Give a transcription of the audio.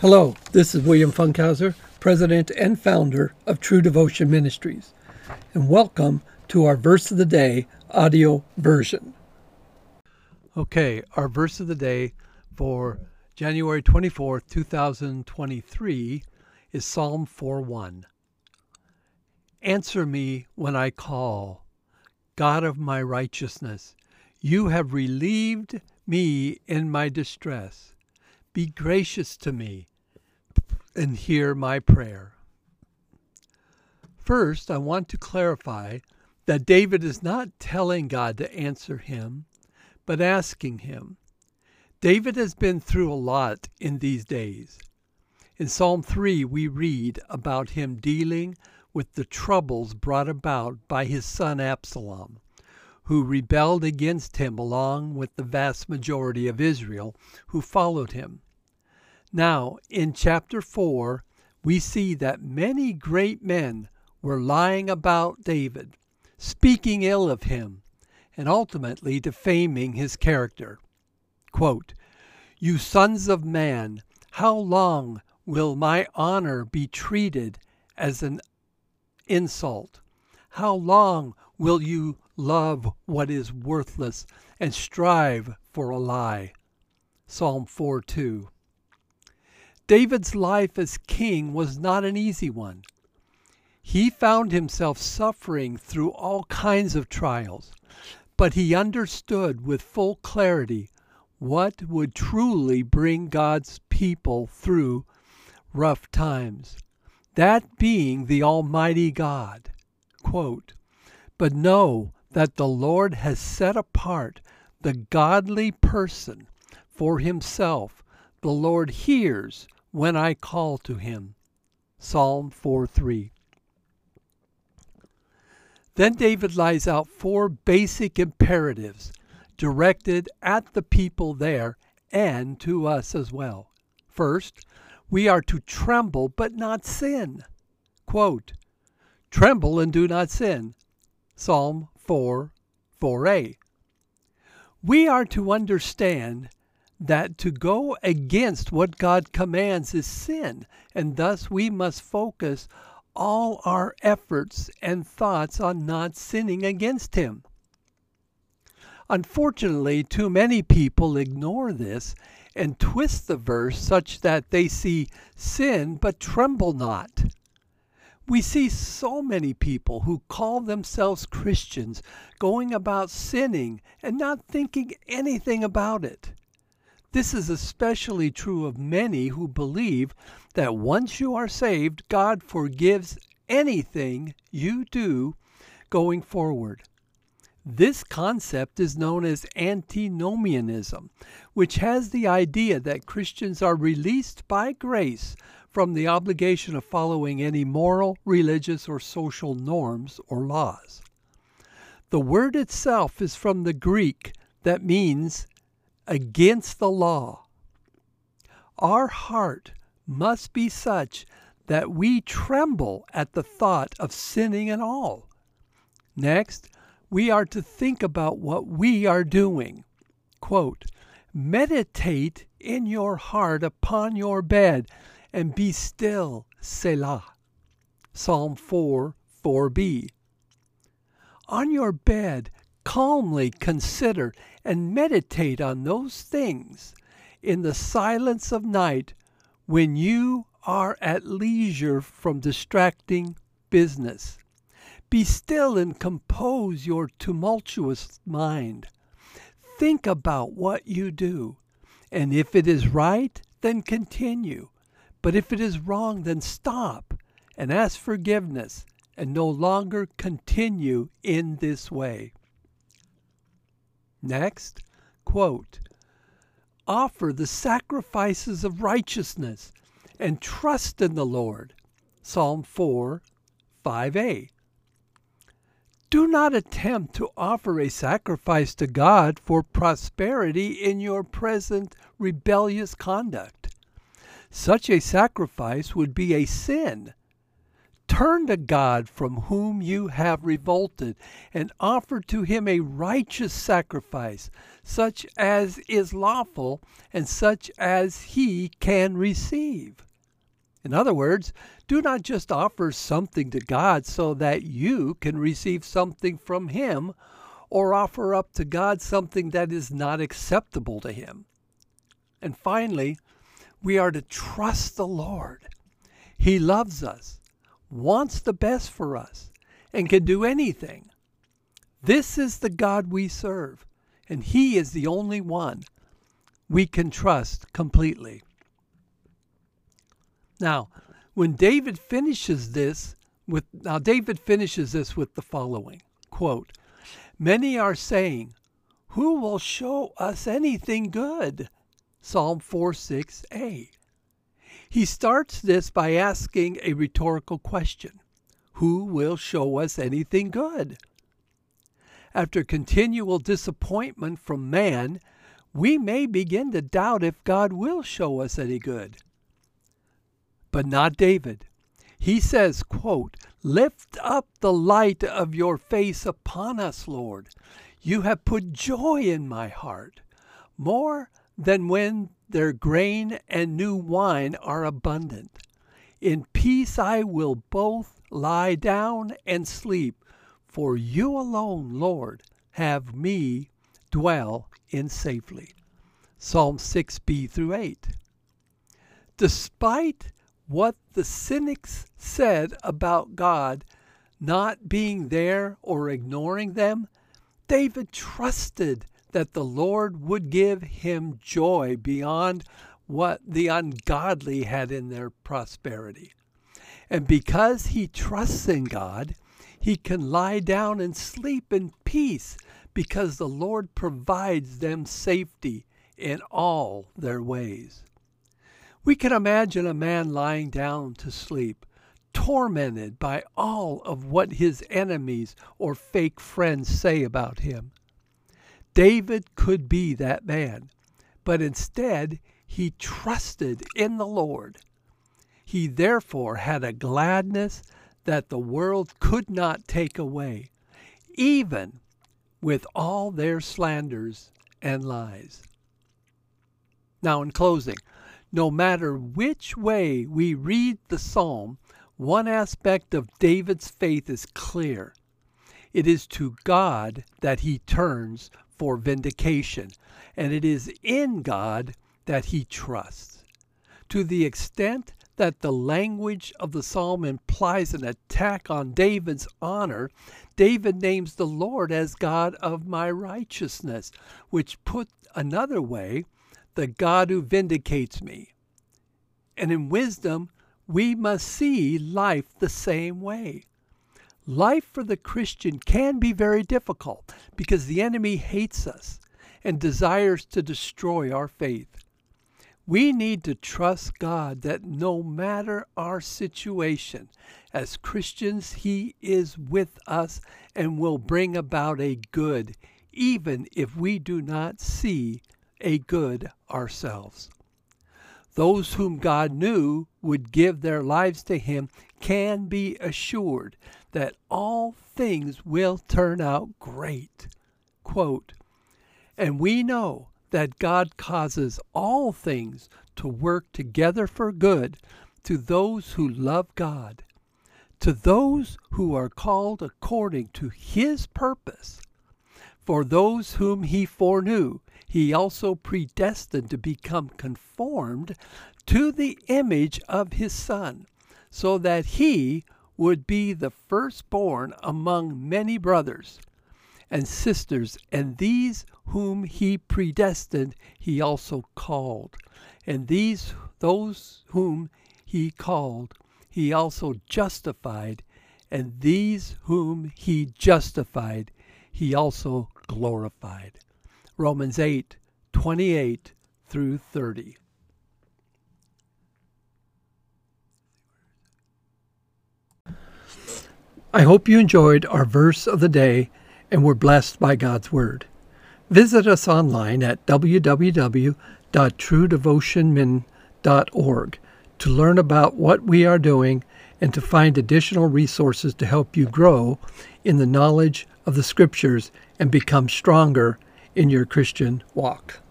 Hello, this is William Funkhauser, President and founder of True Devotion Ministries, and welcome to our Verse of the Day audio version. Okay, our verse of the day for January 24th, 2023 is Psalm 4:1. Answer me when I call, God of my righteousness. You have relieved me in my distress. Be gracious to me and hear my prayer. First, I want to clarify that David is not telling God to answer him, but asking him. David has been through a lot in these days. In Psalm 3, we read about him dealing with the troubles brought about by his son Absalom who rebelled against him along with the vast majority of Israel who followed him. Now, in chapter 4, we see that many great men were lying about David, speaking ill of him, and ultimately defaming his character. Quote, you sons of man, how long will my honor be treated as an insult? How long will you love what is worthless, and strive for a lie. Psalm 4 2. David's life as king was not an easy one. He found himself suffering through all kinds of trials, but he understood with full clarity what would truly bring God's people through rough times, that being the Almighty God. Quote, but know that the Lord has set apart the godly person for himself. The Lord hears when I call to him. Psalm 4 3. Then David lays out four basic imperatives directed at the people there and to us as well. First, we are to tremble but not sin. Quote, Tremble and do not sin. Psalm 4 4a. We are to understand that to go against what God commands is sin, and thus we must focus all our efforts and thoughts on not sinning against Him. Unfortunately, too many people ignore this and twist the verse such that they see sin but tremble not. We see so many people who call themselves Christians going about sinning and not thinking anything about it. This is especially true of many who believe that once you are saved, God forgives anything you do going forward. This concept is known as antinomianism, which has the idea that Christians are released by grace from the obligation of following any moral, religious, or social norms or laws. The word itself is from the Greek that means against the law. Our heart must be such that we tremble at the thought of sinning at all. Next, we are to think about what we are doing. Quote, Meditate in your heart upon your bed and be still, Selah. Psalm 4 4b. On your bed, calmly consider and meditate on those things in the silence of night when you are at leisure from distracting business. Be still and compose your tumultuous mind. Think about what you do, and if it is right, then continue. But if it is wrong, then stop and ask forgiveness and no longer continue in this way. Next, quote, offer the sacrifices of righteousness and trust in the Lord. Psalm 4 5a. Do not attempt to offer a sacrifice to God for prosperity in your present rebellious conduct. Such a sacrifice would be a sin. Turn to God from whom you have revolted, and offer to him a righteous sacrifice, such as is lawful, and such as he can receive. In other words, do not just offer something to God so that you can receive something from him, or offer up to God something that is not acceptable to him. And finally, we are to trust the Lord. He loves us wants the best for us, and can do anything. This is the God we serve, and He is the only one we can trust completely. Now, when David finishes this with now David finishes this with the following quote, Many are saying, Who will show us anything good? Psalm 4 6a. He starts this by asking a rhetorical question Who will show us anything good? After continual disappointment from man, we may begin to doubt if God will show us any good. But not David. He says, quote, Lift up the light of your face upon us, Lord. You have put joy in my heart, more than when their grain and new wine are abundant. In peace I will both lie down and sleep, for you alone, Lord, have me dwell in safely. Psalm 6b through 8. Despite what the cynics said about God not being there or ignoring them, David trusted that the Lord would give him joy beyond what the ungodly had in their prosperity. And because he trusts in God, he can lie down and sleep in peace because the Lord provides them safety in all their ways. We can imagine a man lying down to sleep, tormented by all of what his enemies or fake friends say about him. David could be that man, but instead he trusted in the Lord. He therefore had a gladness that the world could not take away, even with all their slanders and lies. Now, in closing, no matter which way we read the psalm, one aspect of David's faith is clear. It is to God that he turns for vindication, and it is in God that he trusts. To the extent that the language of the psalm implies an attack on David's honor, David names the Lord as God of my righteousness, which put another way, the God who vindicates me. And in wisdom, we must see life the same way. Life for the Christian can be very difficult because the enemy hates us and desires to destroy our faith. We need to trust God that no matter our situation, as Christians, He is with us and will bring about a good, even if we do not see a good ourselves. Those whom God knew would give their lives to Him can be assured that all things will turn out great. Quote, and we know that God causes all things to work together for good to those who love God, to those who are called according to his purpose. For those whom he foreknew, he also predestined to become conformed to the image of his Son, so that he would be the firstborn among many brothers and sisters, and these whom he predestined he also called, and these those whom he called he also justified, and these whom he justified he also glorified. Romans 8 28 through 30. I hope you enjoyed our verse of the day and were blessed by God's Word. Visit us online at www.truedevotionmin.org to learn about what we are doing and to find additional resources to help you grow in the knowledge of the Scriptures and become stronger in your Christian walk.